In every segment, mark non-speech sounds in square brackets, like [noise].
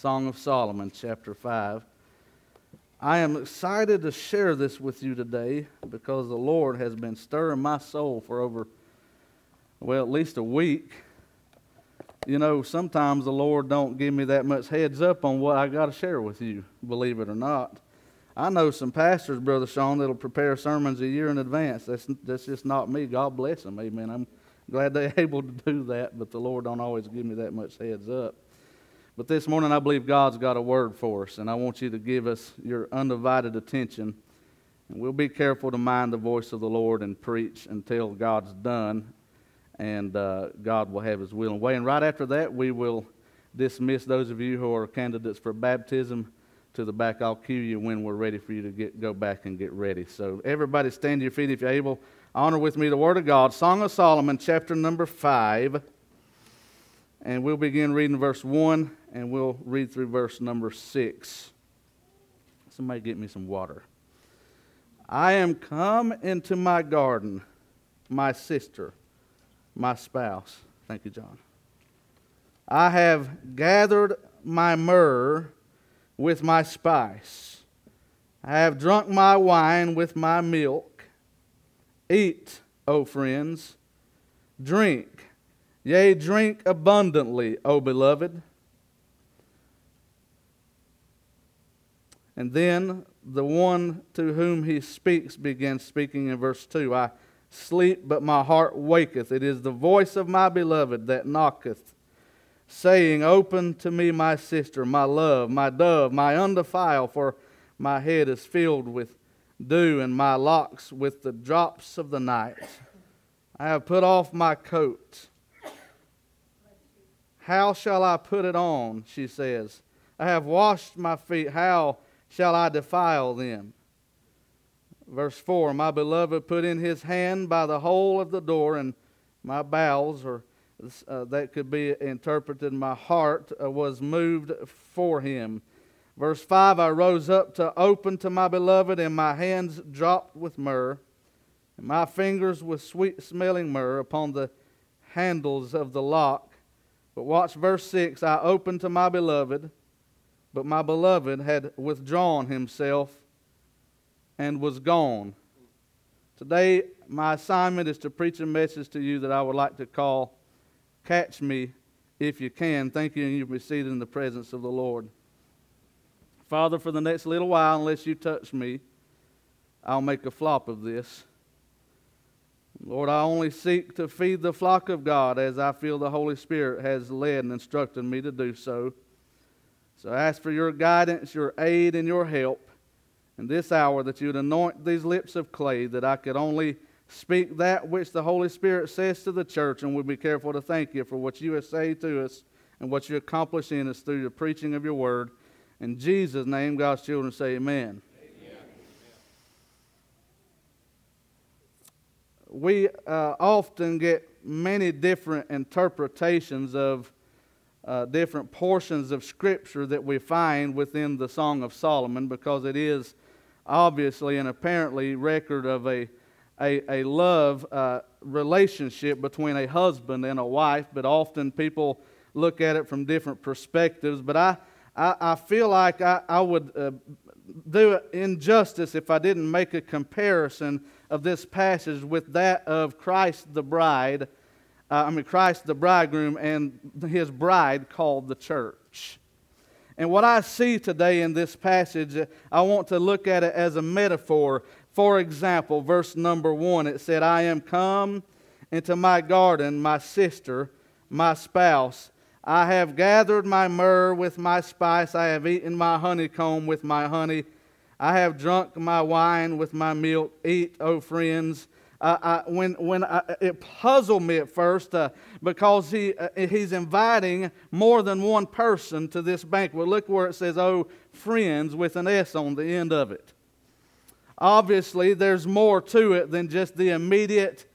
Song of Solomon, chapter 5. I am excited to share this with you today because the Lord has been stirring my soul for over, well, at least a week. You know, sometimes the Lord don't give me that much heads up on what I got to share with you, believe it or not. I know some pastors, Brother Sean, that'll prepare sermons a year in advance. That's, that's just not me. God bless them. Amen. I'm glad they're [laughs] able to do that, but the Lord don't always give me that much heads up. But this morning, I believe God's got a word for us, and I want you to give us your undivided attention. And we'll be careful to mind the voice of the Lord and preach until God's done, and uh, God will have His will and way. And right after that, we will dismiss those of you who are candidates for baptism to the back. I'll cue you when we're ready for you to get, go back and get ready. So, everybody, stand to your feet if you're able. Honor with me the Word of God. Song of Solomon, chapter number 5. And we'll begin reading verse 1 and we'll read through verse number 6. Somebody get me some water. I am come into my garden, my sister, my spouse. Thank you, John. I have gathered my myrrh with my spice. I have drunk my wine with my milk. Eat, O friends, drink Yea, drink abundantly, O beloved. And then the one to whom he speaks begins speaking in verse 2 I sleep, but my heart waketh. It is the voice of my beloved that knocketh, saying, Open to me, my sister, my love, my dove, my undefiled, for my head is filled with dew, and my locks with the drops of the night. I have put off my coat how shall I put it on? She says. I have washed my feet. How shall I defile them? Verse 4 My beloved put in his hand by the hole of the door, and my bowels, or uh, that could be interpreted, my heart uh, was moved for him. Verse 5 I rose up to open to my beloved, and my hands dropped with myrrh, and my fingers with sweet smelling myrrh upon the handles of the lock. But watch verse 6 I opened to my beloved, but my beloved had withdrawn himself and was gone. Today, my assignment is to preach a message to you that I would like to call Catch Me If You Can. Thank you, and you'll be seated in the presence of the Lord. Father, for the next little while, unless you touch me, I'll make a flop of this. Lord, I only seek to feed the flock of God as I feel the Holy Spirit has led and instructed me to do so. So I ask for your guidance, your aid, and your help in this hour that you'd anoint these lips of clay, that I could only speak that which the Holy Spirit says to the church, and we'll be careful to thank you for what you have said to us and what you accomplish in us through the preaching of your word. In Jesus' name, God's children say amen. we uh, often get many different interpretations of uh, different portions of Scripture that we find within the Song of Solomon because it is obviously and apparently record of a, a, a love uh, relationship between a husband and a wife, but often people look at it from different perspectives. But I, I, I feel like I, I would uh, do injustice if I didn't make a comparison of this passage with that of Christ the bride, uh, I mean, Christ the bridegroom and his bride called the church. And what I see today in this passage, I want to look at it as a metaphor. For example, verse number one, it said, I am come into my garden, my sister, my spouse. I have gathered my myrrh with my spice. I have eaten my honeycomb with my honey. I have drunk my wine with my milk. Eat, O friends. Uh, I, when when I, it puzzled me at first uh, because he uh, he's inviting more than one person to this banquet. Look where it says "oh friends" with an S on the end of it. Obviously, there's more to it than just the immediate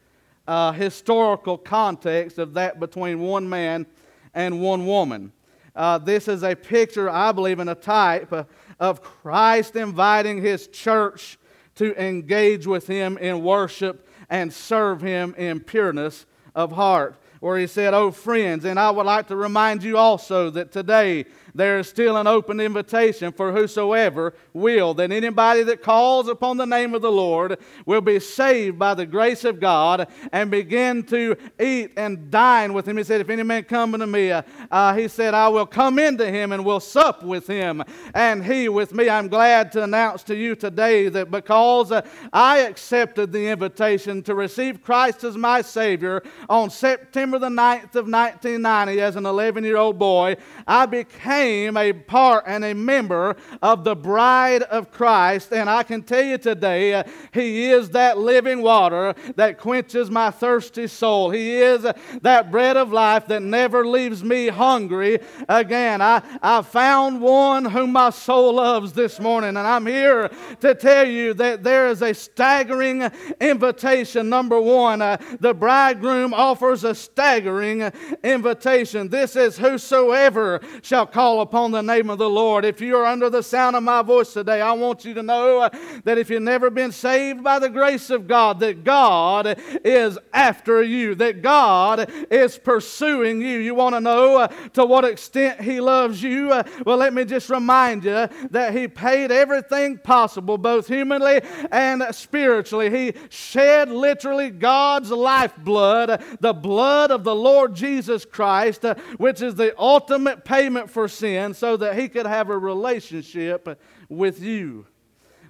uh, historical context of that between one man and one woman. Uh, this is a picture, I believe, and a type uh, of Christ inviting his church to engage with him in worship and serve him in pureness of heart. Where he said, Oh, friends. And I would like to remind you also that today there is still an open invitation for whosoever will, that anybody that calls upon the name of the Lord will be saved by the grace of God and begin to eat and dine with him. He said, If any man come unto me, uh, uh, he said, I will come into him and will sup with him and he with me. I'm glad to announce to you today that because uh, I accepted the invitation to receive Christ as my Savior on September the 9th of 1990 as an 11 year old boy, I became a part and a member of the bride of Christ. And I can tell you today, uh, He is that living water that quenches my thirsty soul. He is that bread of life that never leaves me hungry again. I, I found one whom my soul loves this morning, and I'm here to tell you that there is a staggering invitation. Number one, uh, the bridegroom offers a staggering invitation. This is whosoever shall call upon the name of the Lord. If you are under the sound of my voice today, I want you to know that if you've never been saved by the grace of God, that God is after you, that God is pursuing you. You want to know uh, to what extent He loves you? Uh, well, let me just remind you that He paid everything possible, both humanly and spiritually. He shed literally God's lifeblood, the blood of the Lord Jesus Christ, uh, which is the ultimate payment for sin sin so that he could have a relationship with you.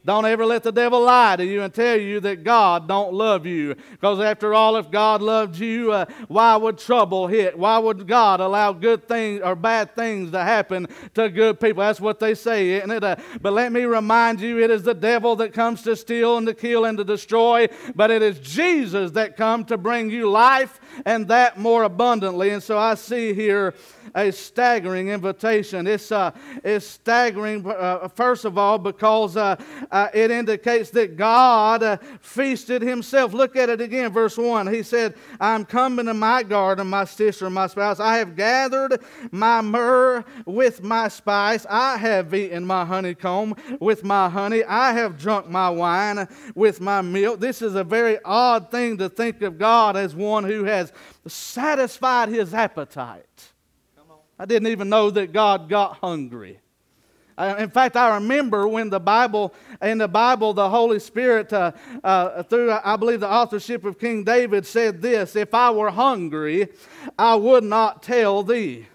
Don't ever let the devil lie to you and tell you that God don't love you. Because after all, if God loved you, uh, why would trouble hit? Why would God allow good things or bad things to happen to good people? That's what they say, isn't it? Uh, but let me remind you, it is the devil that comes to steal and to kill and to destroy, but it is Jesus that come to bring you life and that more abundantly. And so I see here a staggering invitation. It's, uh, it's staggering, uh, first of all, because uh, uh it indicates that God uh, feasted himself. Look at it again, verse 1. He said, I'm coming to my garden, my sister, my spouse. I have gathered my myrrh with my spice. I have eaten my honeycomb with my honey. I have drunk my wine with my milk. This is a very odd thing to think of God as one who has satisfied his appetite. I didn't even know that God got hungry. in fact, I remember when the Bible, in the Bible, the Holy Spirit, uh, uh, through I believe the authorship of King David, said this If I were hungry, I would not tell thee.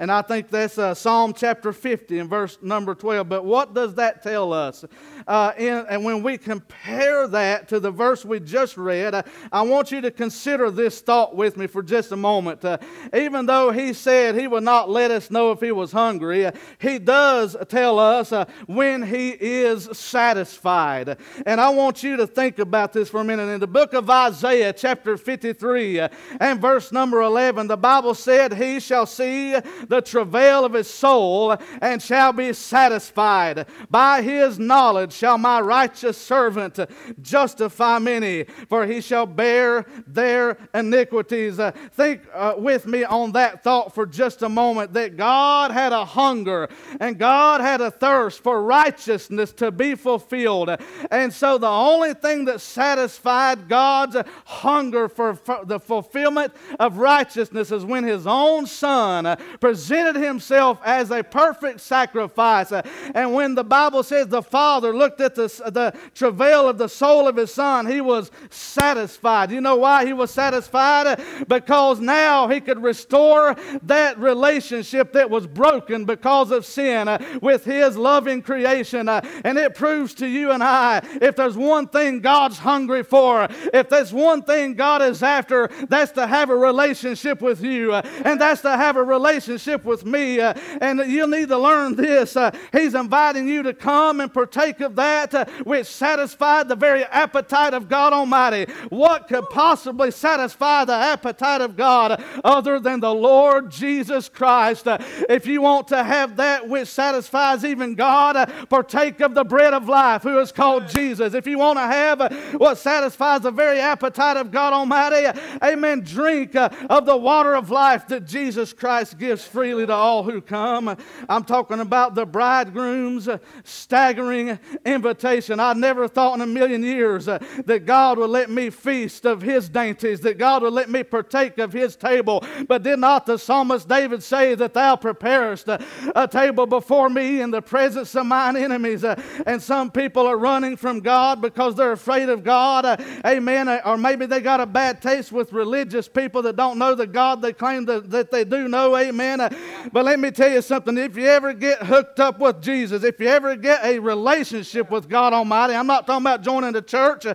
And I think that's uh, Psalm chapter 50 and verse number 12. But what does that tell us? Uh, in, and when we compare that to the verse we just read, uh, I want you to consider this thought with me for just a moment. Uh, even though he said he would not let us know if he was hungry, uh, he does tell us uh, when he is satisfied. And I want you to think about this for a minute. In the book of Isaiah, chapter 53 and verse number 11, the Bible said, He shall see the travail of his soul and shall be satisfied. By his knowledge shall my righteous servant justify many, for he shall bear their iniquities. Uh, think uh, with me on that thought for just a moment that God had a hunger and God had a thirst for righteousness to be fulfilled. And so the only thing that satisfied God's hunger for, for the fulfillment of righteousness is when his own son presented himself as a perfect sacrifice. And when the Bible says the Father looked at the, the travail of the soul of his Son, he was satisfied. You know why he was satisfied? Because now he could restore that relationship that was broken because of sin uh, with his loving creation. Uh, and it proves to you and I if there's one thing God's hungry for, if there's one thing God is after, that's to have a relationship with you. Uh, and that's to have a relationship with me. And you'll need to learn this. He's inviting you to come and partake of that uh, which satisfied the very appetite of God Almighty. What could possibly satisfy the appetite of God other than the Lord Jesus Christ? If you want to have that which satisfies even God, partake of the bread of life, who is called Jesus. If you want to have what satisfies the very appetite of God Almighty, amen, drink of the water of life that Jesus Christ gives freely to all who come. I'm talking about the bridegroom's staggering invitation. I never thought in a million years uh, that God would let me feast of his dainties, that God would let me partake of his table. But did not the psalmist David say that thou preparest a, table before me in the presence of mine enemies? Uh, and some people are running from God because they're afraid of God. Uh, amen. Or maybe they got a bad taste with religious people that don't know the God they claim that, that they do know. Amen. Uh, but let me tell you something. If you ever get hooked up with Jesus, if you ever get a relationship with God Almighty, I'm not talking about joining the church.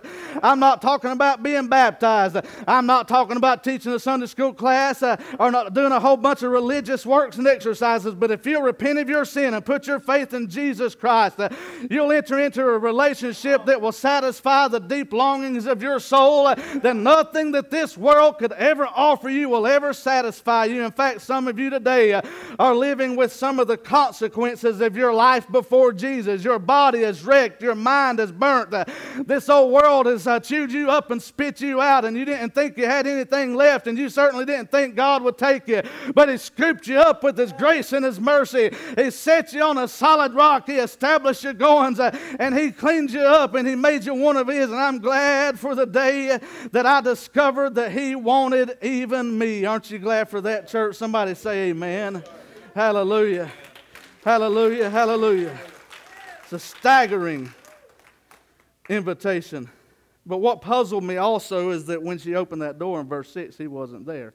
I'm not talking about being baptized. I'm not talking about teaching a Sunday school class uh, or not doing a whole bunch of religious works and exercises. But if you repent of your sin and put your faith in Jesus Christ, uh, you'll enter into a relationship that will satisfy the deep longings of your soul. Uh, that nothing that this world could ever offer you will ever satisfy you. In fact, some of you today are living with some of the consequences of your life before Jesus. Your body is wrecked, your mind is burnt. Uh, this old world has uh, chewed you up and spit you out, and you didn't think you had anything left, and you certainly didn't think God would take you. But He scooped you up with His grace and His mercy. He set you on a solid rock, He established your goings, uh, and He cleaned you up, and He made you one of His. And I'm glad for the day that I discovered that He wanted even me. Aren't you glad for that, church? Somebody say amen. Hallelujah. Hallelujah. Hallelujah. It's a staggering invitation. But what puzzled me also is that when she opened that door in verse 6, he wasn't there.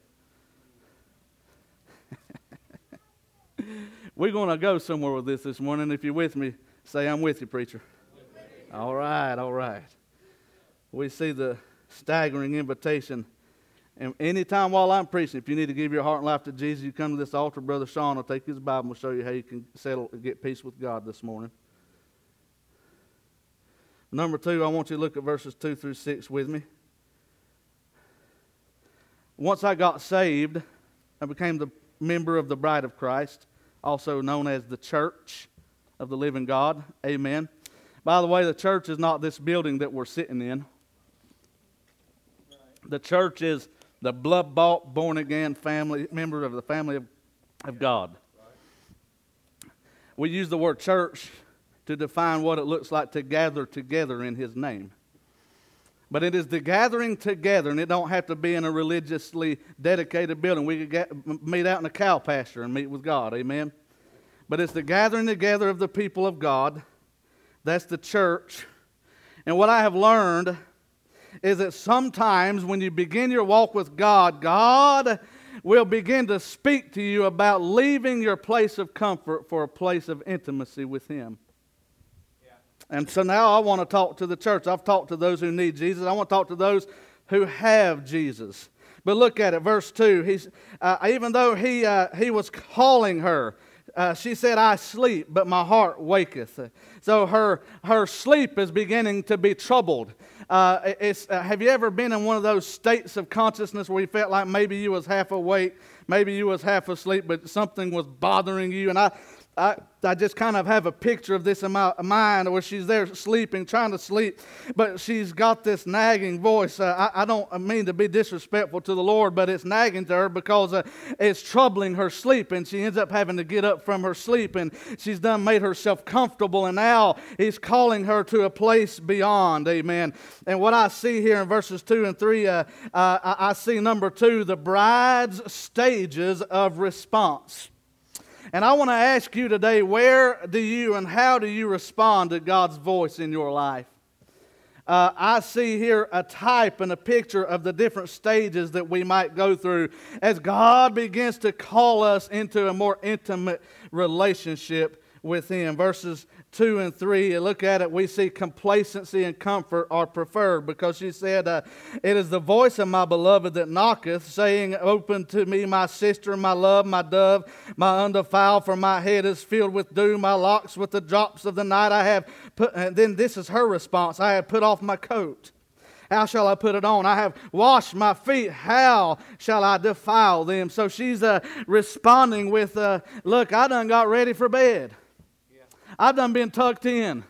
[laughs] We're going to go somewhere with this this morning. If you're with me, say, I'm with you, preacher. All right, all right. We see the staggering invitation. And anytime while I'm preaching, if you need to give your heart and life to Jesus, you come to this altar. Brother Sean will take his Bible and show you how you can settle get peace with God this morning. Number two, I want you to look at verses 2 through 6 with me. Once I got saved, I became the member of the bride of Christ, also known as the church of the living God. Amen. By the way, the church is not this building that we're sitting in. The church is the blood bought, born again family, member of the family of, of God. We use the word church to define what it looks like to gather together in His name. But it is the gathering together, and it don't have to be in a religiously dedicated building. We could get, meet out in a cow pasture and meet with God. Amen. But it's the gathering together of the people of God. That's the church. And what I have learned is that sometimes when you begin your walk with God, God will begin to speak to you about leaving your place of comfort for a place of intimacy with Him. And so now I want to talk to the church. I've talked to those who need Jesus. I want to talk to those who have Jesus. But look at it, verse 2. He's, uh, even though he, uh, he was calling her, uh, she said, I sleep, but my heart waketh. So her, her sleep is beginning to be troubled. Uh, uh, have you ever been in one of those states of consciousness where you felt like maybe you was half awake, maybe you was half asleep, but something was bothering you? And I, I, I just kind of have a picture of this in my mind where she's there sleeping, trying to sleep, but she's got this nagging voice. Uh, I, I, don't mean to be disrespectful to the Lord, but it's nagging to her because uh, it's troubling her sleep, and she ends up having to get up from her sleep, and she's done made herself comfortable, and now he's calling her to a place beyond. Amen. And what I see here in verses 2 and 3, uh, uh I, I see number two, the bride's stages of response. And I want to ask you today where do you and how do you respond to God's voice in your life? Uh, I see here a type and a picture of the different stages that we might go through as God begins to call us into a more intimate relationship with Him. Verses 2 and 3, and look at it, we see complacency and comfort are preferred because she said, uh, It is the voice of my beloved that knocketh, saying, Open to me, my sister, my love, my dove, my undefiled, for my head is filled with dew, my locks with the drops of the night. I have put, and then this is her response I have put off my coat. How shall I put it on? I have washed my feet. How shall I defile them? So she's uh, responding with, uh, Look, I done got ready for bed. I've done been tucked in.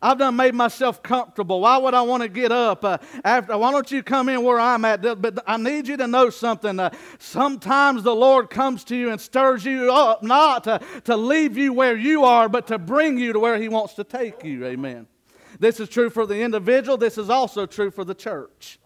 I've done made myself comfortable. Why would I want to get up uh, after? Why don't you come in where I'm at? But I need you to know something. Uh, sometimes the Lord comes to you and stirs you up, not to, to leave you where you are, but to bring you to where He wants to take you. Amen. This is true for the individual. This is also true for the church.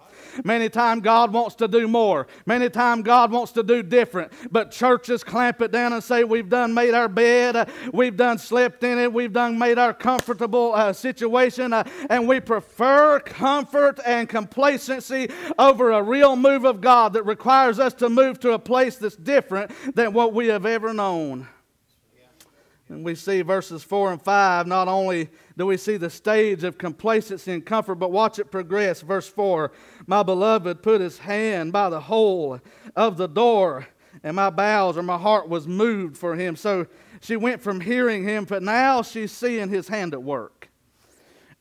Many times God wants to do more. Many times God wants to do different. But churches clamp it down and say, We've done made our bed, we've done slept in it, we've done made our comfortable uh, situation, uh, and we prefer comfort and complacency over a real move of God that requires us to move to a place that's different than what we have ever known. And we see verses 4 and 5, not only do we see the stage of complacency and comfort, but watch it progress. Verse 4 My beloved put his hand by the hole of the door, and my bowels or my heart was moved for him. So she went from hearing him, but now she's seeing his hand at work.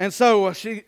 And so uh, she,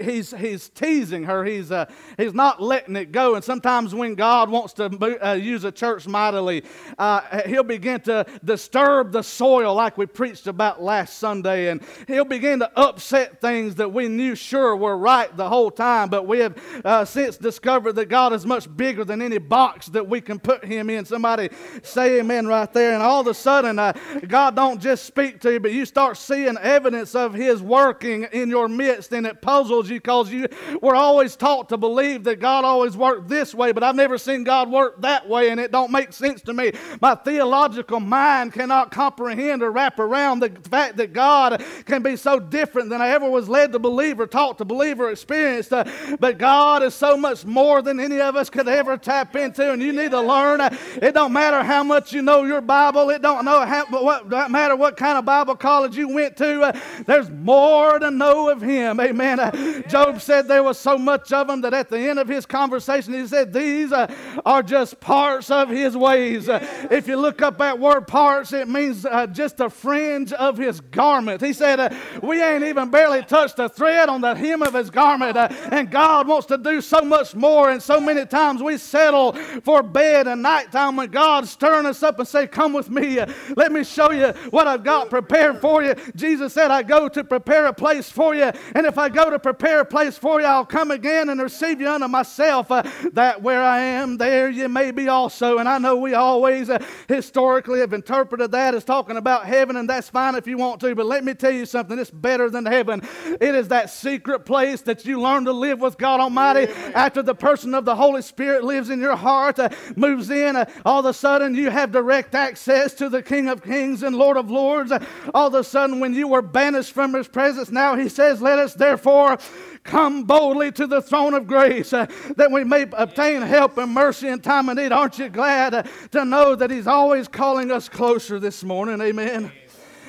he's, he's teasing her. He's, uh, he's not letting it go. And sometimes when God wants to uh, use a church mightily, uh, he'll begin to disturb the soil like we preached about last Sunday. And he'll begin to upset things that we knew sure were right the whole time. But we have uh, since discovered that God is much bigger than any box that we can put him in. Somebody say amen right there. And all of a sudden, uh, God don't just speak to you, but you start seeing evidence of his working in your midst and it puzzles you because you were always taught to believe that God always worked this way, but I've never seen God work that way and it don't make sense to me. My theological mind cannot comprehend or wrap around the fact that God can be so different than I ever was led to believe or taught to believe or experienced. Uh, but God is so much more than any of us could ever tap into, and you need to learn. Uh, it don't matter how much you know your Bible. It don't know how, what, don't matter what kind of Bible college you went to. Uh, there's more to know of him. Amen. Uh, Job said there was so much of him that at the end of his conversation, he said, These uh, are just parts of his ways. Uh, if you look up that word parts, it means uh, just a fringe of his garment. He said, uh, We ain't even barely touched a thread on the hem of his garment. Uh, and God wants to do so much more. And so many times we settle for bed and nighttime when God's stirring us up and say, Come with me. let me show you what I've got prepared for you. Jesus said, I go to prepare a place for you. And if I go to prepare a place for you, I'll come again and receive you unto myself, uh, that where I am, there you may be also. And I know we always uh, historically have interpreted that as talking about heaven, and that's fine if you want to. But let me tell you something it's better than heaven. It is that secret place that you learn to live with God Almighty yeah. after the person of the Holy Spirit lives in your heart, uh, moves in. Uh, all of a sudden, you have direct access to the King of Kings and Lord of Lords. All of a sudden, when you were banished from His presence, now He says, Let us therefore come boldly to the throne of grace uh, that we may obtain help and mercy in time of need. Aren't you glad uh, to know that He's always calling us closer this morning? Amen.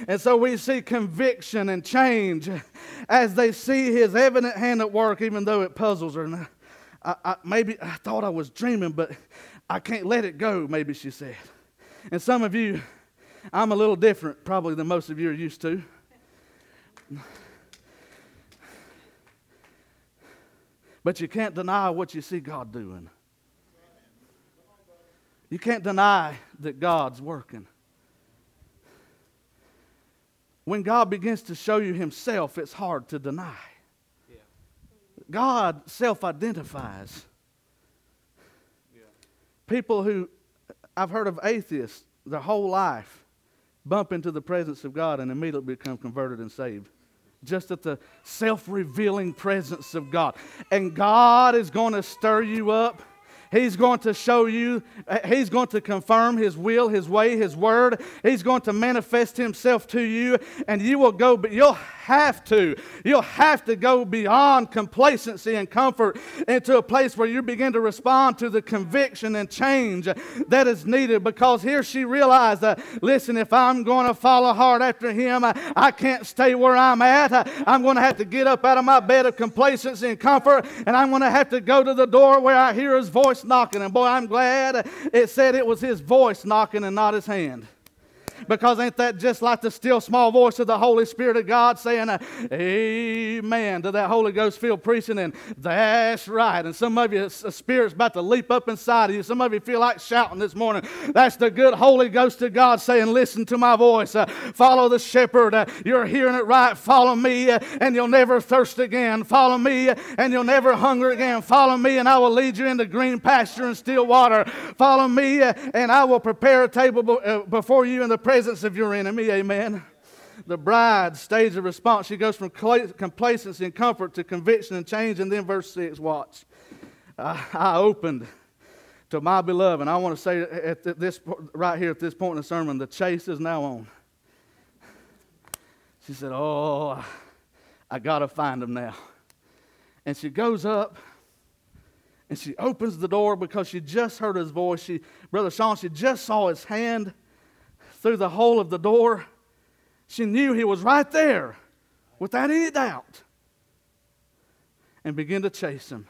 And so we see conviction and change as they see His evident hand at work, even though it puzzles her. I, maybe I thought I was dreaming, but I can't let it go, maybe she said. And some of you, I'm a little different probably than most of you are used to. But you can't deny what you see God doing. You can't deny that God's working. When God begins to show you Himself, it's hard to deny. God self identifies. People who, I've heard of atheists, their whole life bump into the presence of God and immediately become converted and saved just at the self revealing presence of God. And God is going to stir you up. He's going to show you, He's going to confirm His will, His way, His word. He's going to manifest Himself to you, and you will go, but you'll have to. You'll have to go beyond complacency and comfort into a place where you begin to respond to the conviction and change that is needed because here she realized that, listen, if I'm going to follow hard after him, I, I can't stay where I'm at. I, I'm going to have to get up out of my bed of complacency and comfort and I'm going to have to go to the door where I hear his voice knocking. And boy, I'm glad it said it was his voice knocking and not his hand. Because ain't that just like the still small voice of the Holy Spirit of God saying, uh, Amen to that Holy Ghost filled preaching? And that's right. And some of you, a spirit's about to leap up inside of you. Some of you feel like shouting this morning. That's the good Holy Ghost of God saying, Listen to my voice. Uh, follow the shepherd. Uh, you're hearing it right. Follow me, uh, and you'll never thirst again. Follow me, uh, and you'll never hunger again. Follow me, and I will lead you into green pasture and still water. Follow me, uh, and I will prepare a table uh, before you in the presence of your enemy. Amen. The bride stage of response. She goes from complacency and comfort to conviction and change. And then verse 6, watch. I opened to my beloved. And I want to say at this right here at this point in the sermon, the chase is now on. She said, Oh, I got to find him now. And she goes up and she opens the door because she just heard his voice. She, Brother Sean, she just saw his hand through the hole of the door. She knew he was right there without any doubt and began to chase him.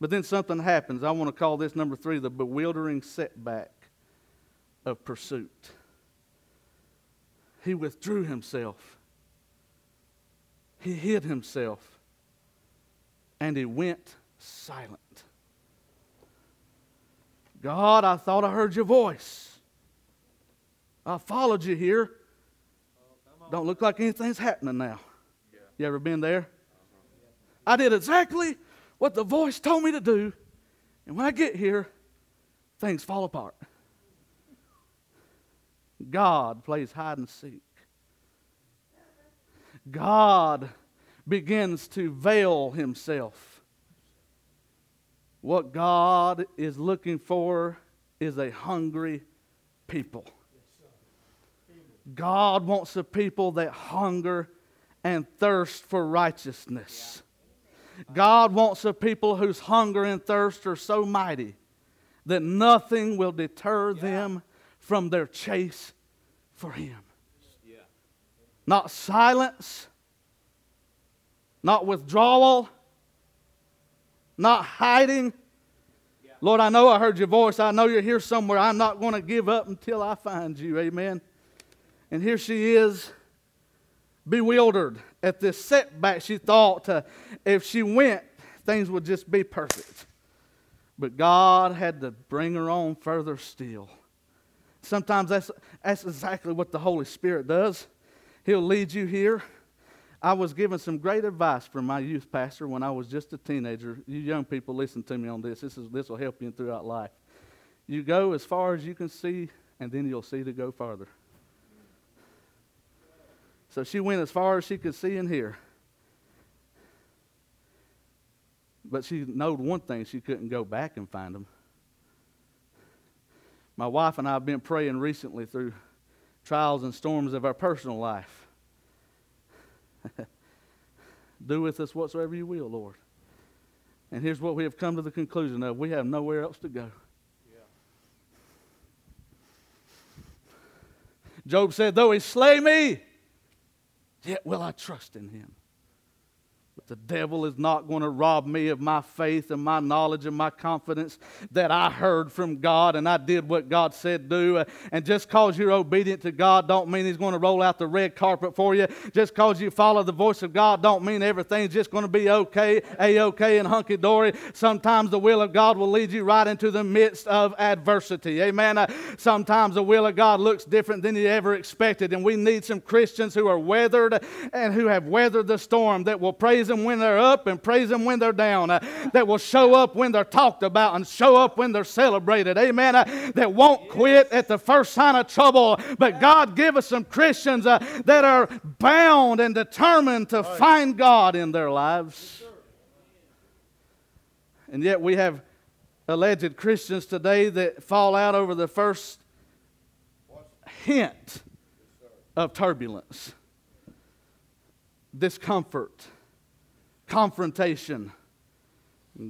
But then something happens. I want to call this number three the bewildering setback of pursuit. He withdrew himself, he hid himself, and he went silent. God, I thought I heard your voice. I followed you here. Don't look like anything's happening now. You ever been there? I did exactly what the voice told me to do, and when I get here, things fall apart. God plays hide and seek. God begins to veil himself. What God is looking for is a hungry people. God wants a people that hunger and thirst for righteousness. God wants a people whose hunger and thirst are so mighty that nothing will deter them from their chase for Him. Not silence, not withdrawal, not hiding. Lord, I know I heard your voice. I know you're here somewhere. I'm not going to give up until I find you. Amen. And here she is, bewildered at this setback. She thought uh, if she went, things would just be perfect. But God had to bring her on further still. Sometimes that's, that's exactly what the Holy Spirit does. He'll lead you here. I was given some great advice from my youth pastor when I was just a teenager. You young people, listen to me on this. This, is, this will help you throughout life. You go as far as you can see, and then you'll see to go farther. So she went as far as she could see and hear. But she knowed one thing she couldn't go back and find them. My wife and I have been praying recently through trials and storms of our personal life. [laughs] Do with us whatsoever you will, Lord. And here's what we have come to the conclusion of we have nowhere else to go. Job said, Though he slay me, Yet will I trust in him. The devil is not going to rob me of my faith and my knowledge and my confidence that I heard from God and I did what God said do. And just because you're obedient to God don't mean He's going to roll out the red carpet for you. Just because you follow the voice of God don't mean everything's just going to be okay, a-okay, and hunky-dory. Sometimes the will of God will lead you right into the midst of adversity. Amen. Uh, sometimes the will of God looks different than you ever expected. And we need some Christians who are weathered and who have weathered the storm that will praise Him when they're up and praise them when they're down, uh, that will show up when they're talked about and show up when they're celebrated. Amen. Uh, that won't quit at the first sign of trouble. But God give us some Christians uh, that are bound and determined to find God in their lives. And yet we have alleged Christians today that fall out over the first hint of turbulence, discomfort confrontation.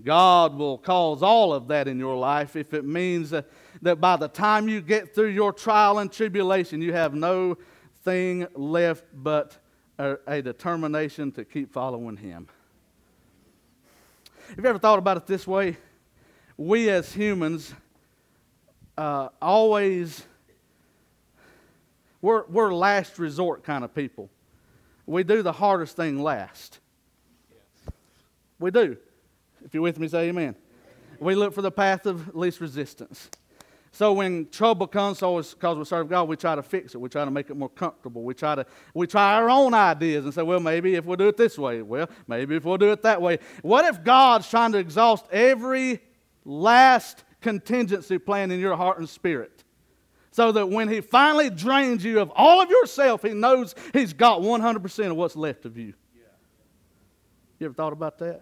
God will cause all of that in your life if it means that, that by the time you get through your trial and tribulation, you have no thing left but a, a determination to keep following Him. Have you ever thought about it this way? We as humans uh, always We're, we're last resort kind of people. We do the hardest thing last. We do. If you're with me, say amen. We look for the path of least resistance. So when trouble comes, because we serve God, we try to fix it. We try to make it more comfortable. We try to we try our own ideas and say, well, maybe if we'll do it this way, well, maybe if we'll do it that way. What if God's trying to exhaust every last contingency plan in your heart and spirit? So that when He finally drains you of all of yourself, He knows He's got 100% of what's left of you. You ever thought about that?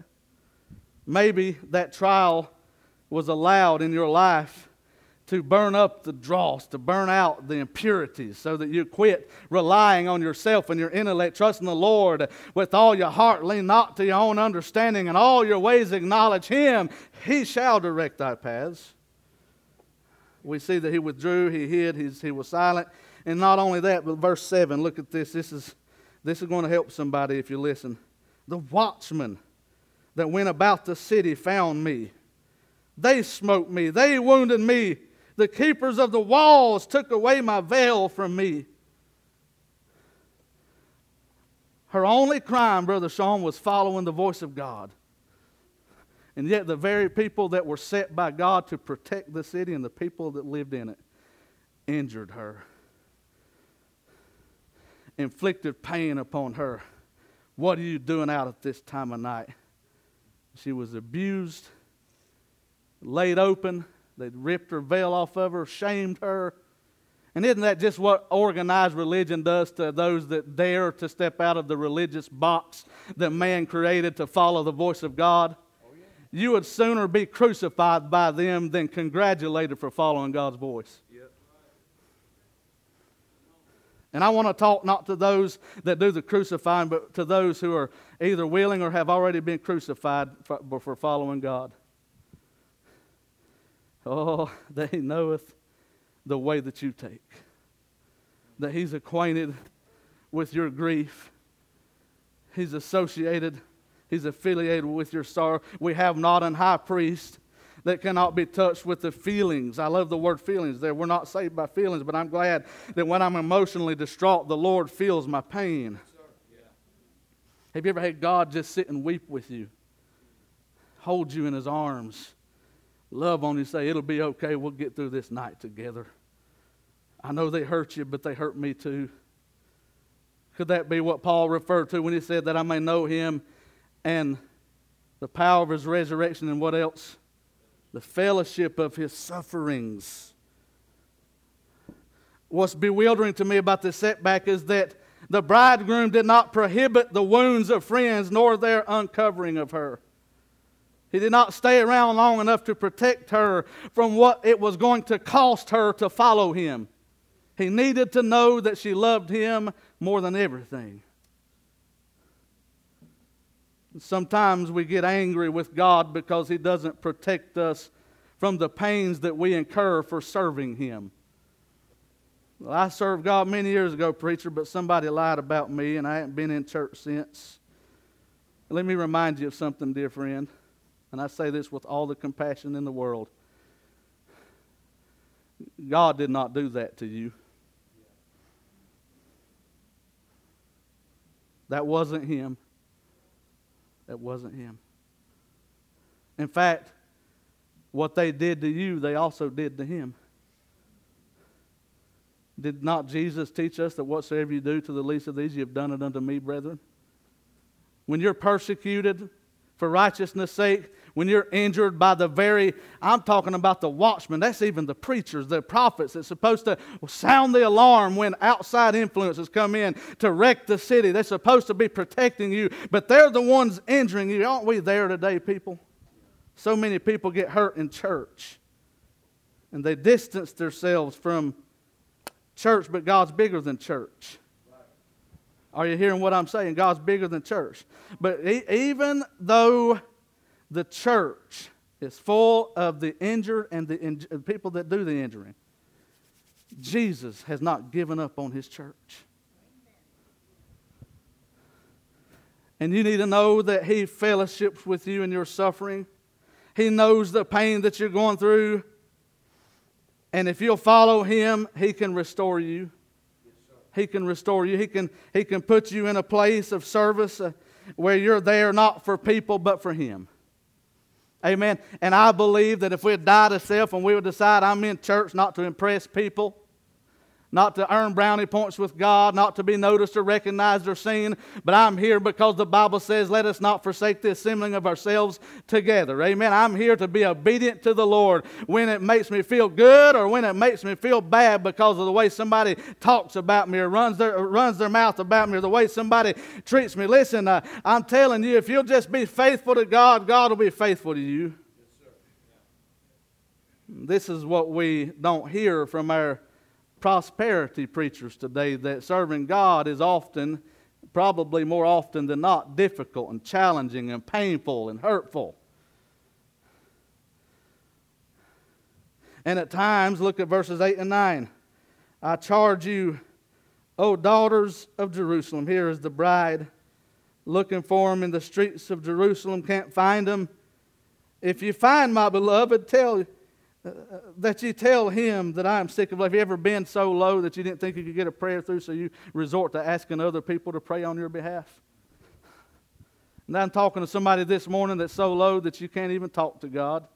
Maybe that trial was allowed in your life to burn up the dross, to burn out the impurities, so that you quit relying on yourself and your intellect, trusting the Lord with all your heart, lean not to your own understanding, and all your ways acknowledge Him. He shall direct thy paths. We see that he withdrew, he hid, he was silent. And not only that, but verse 7, look at this. This is, this is going to help somebody if you listen. The watchmen that went about the city found me. They smote me, they wounded me the keepers of the walls took away my veil from me. Her only crime, Brother Sean, was following the voice of God. And yet, the very people that were set by God to protect the city and the people that lived in it injured her, inflicted pain upon her. What are you doing out at this time of night? She was abused, laid open, They'd ripped her veil off of her, shamed her. And isn't that just what organized religion does to those that dare to step out of the religious box that man created to follow the voice of God? You would sooner be crucified by them than congratulated for following God's voice. Yep. And I want to talk not to those that do the crucifying, but to those who are either willing or have already been crucified for, following God. Oh, that he knoweth the way that you take. That he's acquainted with your grief. He's associated, he's affiliated with your sorrow. We have not an high priest that cannot be touched with the feelings. I love the word feelings there. We're not saved by feelings, but I'm glad that when I'm emotionally distraught, the Lord feels my pain. Have you ever had God just sit and weep with you? Hold you in his arms love on you say, It'll be okay. We'll get through this night together. I know they hurt you, but they hurt me too. Could that be what Paul referred to when he said that I may know him and the power of his resurrection and what else? The fellowship of his sufferings. What's bewildering to me about this setback is that the bridegroom did not prohibit the wounds of friends nor their uncovering of her. He did not stay around long enough to protect her from what it was going to cost her to follow him. He needed to know that she loved him more than everything. Sometimes we get angry with God because he doesn't protect us from the pains that we incur for serving him. Well, I served God many years ago, preacher, but somebody lied about me and I haven't been in church since. Let me remind you of something, dear friend and I say this with all the compassion in the world God did not do that to you. That wasn't Him. That wasn't Him. In fact, what they did to you, they also did to Him. Did not Jesus teach us that whatsoever you do to the least of these, you have done it unto me, brethren? When you're persecuted for righteousness' sake, when you're injured by the very, I'm talking about the watchmen, that's even the preachers, the prophets that's supposed to sound the alarm when outside influences come in to wreck the city. They're supposed to be protecting you, but they're the ones injuring you. Aren't we there today, people? So many people get hurt in church and they distance themselves from church, but God's bigger than church. Are you hearing what I'm saying? God's bigger than church. But even though the church is full of the injured and the in, people that do the injuring. Jesus has not given up on his church. And you need to know that he fellowships with you in your suffering. He knows the pain that you're going through. And if you'll follow him, he can restore you. He can restore you. He can, he can put you in a place of service uh, where you're there not for people but for Him. Amen. And I believe that if we die to self and we would decide I'm in church not to impress people, not to earn brownie points with God, not to be noticed or recognized or seen, but I'm here because the Bible says, let us not forsake the assembling of ourselves together. Amen. I'm here to be obedient to the Lord when it makes me feel good or when it makes me feel bad because of the way somebody talks about me or runs their, or runs their mouth about me or the way somebody treats me. Listen, uh, I'm telling you, if you'll just be faithful to God, God will be faithful to you. This is what we don't hear from our prosperity preachers today that serving God is often, probably more often than not, difficult and challenging and painful and hurtful. And at times, look at verses 8 and 9. I charge you, O daughters of Jerusalem. Here is the bride looking for him in the streets of Jerusalem, can't find him. If you find my beloved, tell that you tell him that I am sick of love. Have you ever been so low that you didn't think you could get a prayer through, so you resort to asking other people to pray on your behalf? And I'm talking to somebody this morning that's so low that you can't even talk to God.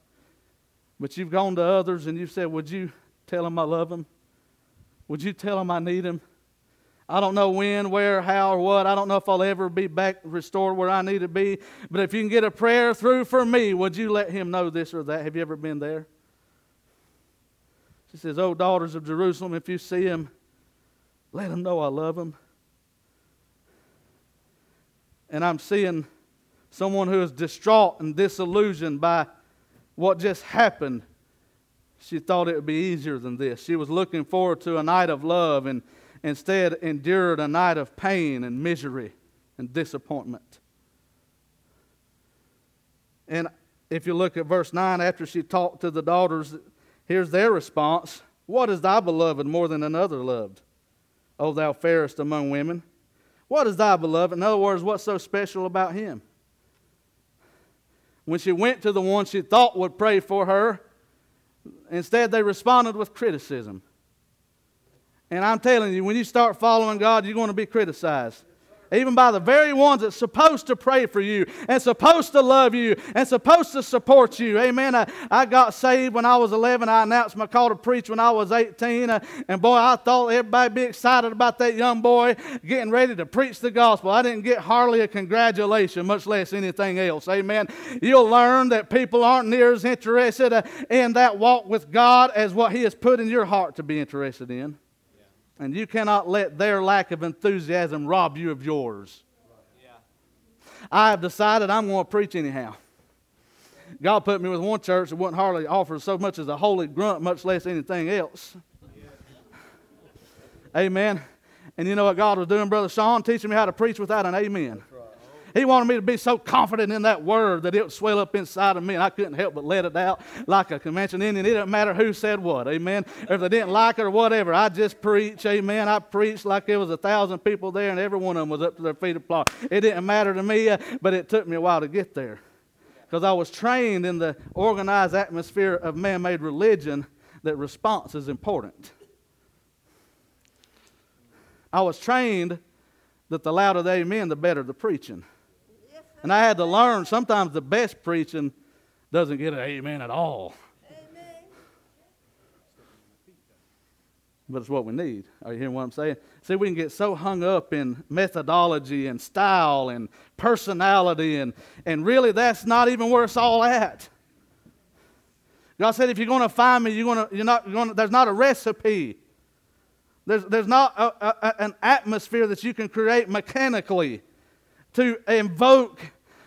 But you've gone to others and you've said, Would you tell him I love him? Would you tell him I need him? I don't know when, where, how, or what. I don't know if I'll ever be back restored where I need to be. But if you can get a prayer through for me, would you let him know this or that? Have you ever been there? She says, Oh, daughters of Jerusalem, if you see him, let him know I love him. And I'm seeing someone who is distraught and disillusioned by what just happened. She thought it would be easier than this. She was looking forward to a night of love and instead endured a night of pain and misery and disappointment. And if you look at verse 9, after she talked to the daughters, Here's their response What is thy beloved more than another loved? O thou fairest among women. What is thy beloved? In other words, what's so special about him? When she went to the one she thought would pray for her, instead they responded with criticism. And I'm telling you, when you start following God, you're going to be criticized even by the very ones that's supposed to pray for you and supposed to love you and supposed to support you. Amen. I, I got saved when I was 11. I announced my call to preach when I was 18. Uh, and boy, I thought everybody be excited about that young boy getting ready to preach the gospel. I didn't get hardly a congratulation, much less anything else. Amen. You'll learn that people aren't near as interested uh, in that walk with God as what He has put in your heart to be interested in. And you cannot let their lack of enthusiasm rob you of yours. Yeah. I have decided I'm going to preach anyhow. God put me with one church that wouldn't hardly offer so much as a holy grunt, much less anything else. Yeah. Amen. And you know what God was doing, Brother Sean? Teaching me how to preach without an amen. He wanted me to be so confident in that word that it would swell up inside of me, and I couldn't help but let it out like a convention Indian. It didn't matter who said what, amen. Or if they didn't like it or whatever, I just preach, amen. I preached like there was a thousand people there, and every one of them was up to their feet applauding. It didn't matter to me, uh, but it took me a while to get there because I was trained in the organized atmosphere of man made religion that response is important. I was trained that the louder the amen, the better the preaching. And I had to learn sometimes the best preaching doesn't get an amen at all. Amen. But it's what we need. Are you hearing what I'm saying? See, we can get so hung up in methodology and style and personality, and, and really that's not even where it's all at. God said, if you're going to find me, you're, going to, you're not going to, there's not a recipe. There's, there's not a, a, an atmosphere that you can create mechanically to invoke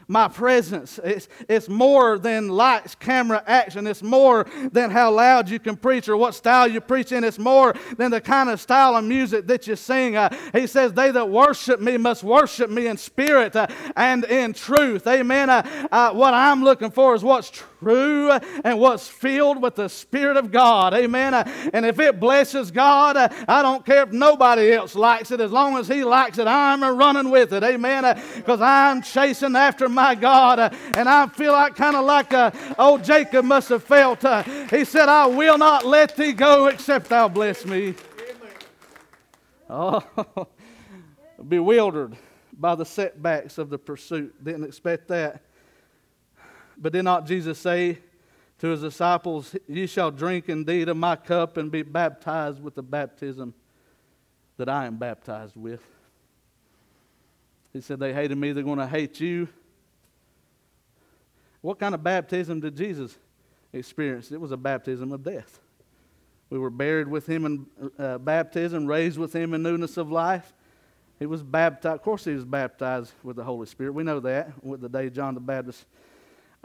my presence. It's, it's more than lights, camera, action. It's more than how loud you can preach or what style you preach in. It's more than the kind of style of music that you sing. Uh, he says, They that worship me must worship me in spirit uh, and in truth. Amen. Uh, uh what I'm looking for is what's true true and what's filled with the Spirit of God. Amen. And if it blesses God, I don't care if nobody else likes it. As long as He likes it, I'm running with it. Amen. Because I'm chasing after my God. And I feel like kind of like uh, old Jacob must have felt. Uh, he said, I will not let thee go except thou bless me. Oh, [laughs] bewildered by the setbacks of the pursuit. Didn't expect that. But did not Jesus say to his disciples, Ye shall drink indeed of my cup and be baptized with the baptism that I am baptized with? He said, They hated me, they're going to hate you. What kind of baptism did Jesus experience? It was a baptism of death. We were buried with him in uh, baptism, raised with him in newness of life. He was baptized. Of course, he was baptized with the Holy Spirit. We know that with the day John the Baptist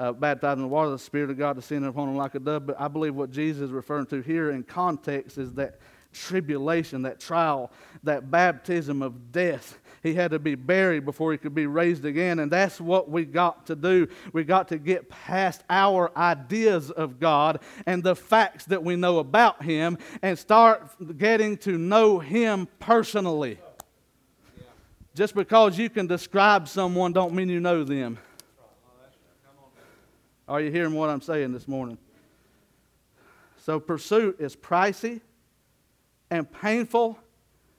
uh, baptized in the water, the Spirit of God descended upon him like a dove. But I believe what Jesus is referring to here in context is that tribulation, that trial, that baptism of death. He had to be buried before he could be raised again. And that's what we got to do. We got to get past our ideas of God and the facts that we know about Him and start getting to know Him personally. Just because you can describe someone don't mean you know them. Are you hearing what I'm saying this morning? So pursuit is pricey and painful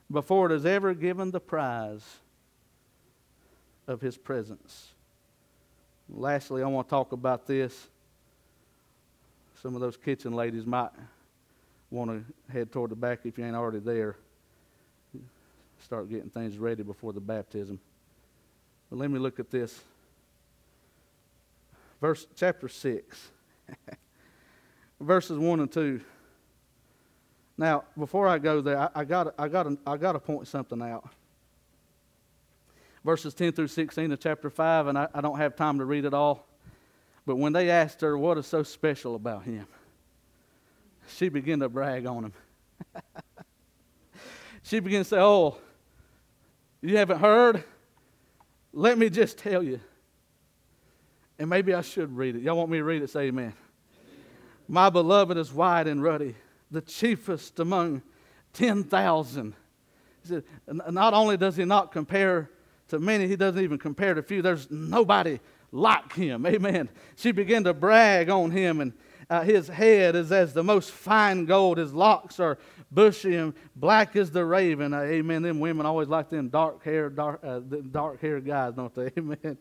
before it is ever given the prize of his presence. Lastly, I want to talk about this. Some of those kitchen ladies might want to head toward the back if you ain't already there. Start getting things ready before the baptism. But let me look at this. Verse chapter 6. [laughs] Verses 1 and 2. Now, before I go there, I, I got I got I got to point something out. Verses 10 through 16 of chapter 5, and I, I don't have time to read it all. But when they asked her what is so special about him, she began to brag on him. [laughs] she began to say, Oh, you haven't heard? Let me just tell you. And maybe I should read it. Y'all want me to read it? Say amen. My beloved is white and ruddy the chiefest among 10,000. He said, not only does he not compare to many, he doesn't even compare to few. There's nobody like him. Amen. She began to brag on him, and uh, his head is as the most fine gold. His locks are bushy and black as the raven. Uh, amen. Them women always like them dark hair, dark, uh, dark haired guys, don't they? [laughs] Amen.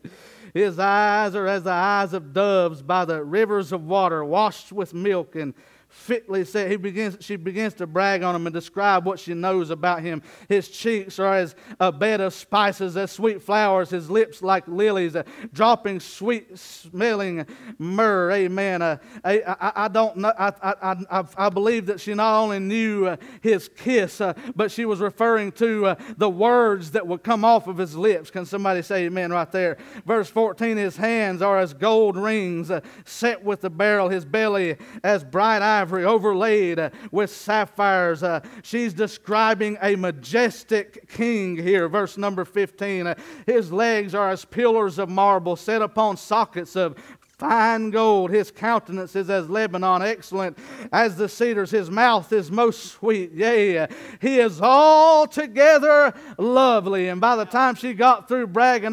His eyes are as the eyes of doves by the rivers of water, washed with milk and fitly said, he begins, she begins to brag on him and describe what she knows about him. His cheeks are as a bed of spices, as sweet flowers, his lips like lilies, uh, dropping sweet smelling myrrh. Amen. Uh, I, I, I, don't know, I, I, I, I, believe that she not only knew uh, his kiss, uh, but she was referring to uh, the words that would come off of his lips. Can somebody say amen right there? Verse 14 His hands are as gold rings uh, set with the beryl, his belly as bright eyes ivory overlaid uh, with sapphires. Uh, she's describing a majestic king here, verse number 15. Uh, his legs are as pillars of marble set upon sockets of fine gold. His countenance is as Lebanon, excellent as the cedars. His mouth is most sweet. Yea, he is altogether lovely. And by the time she got through bragging,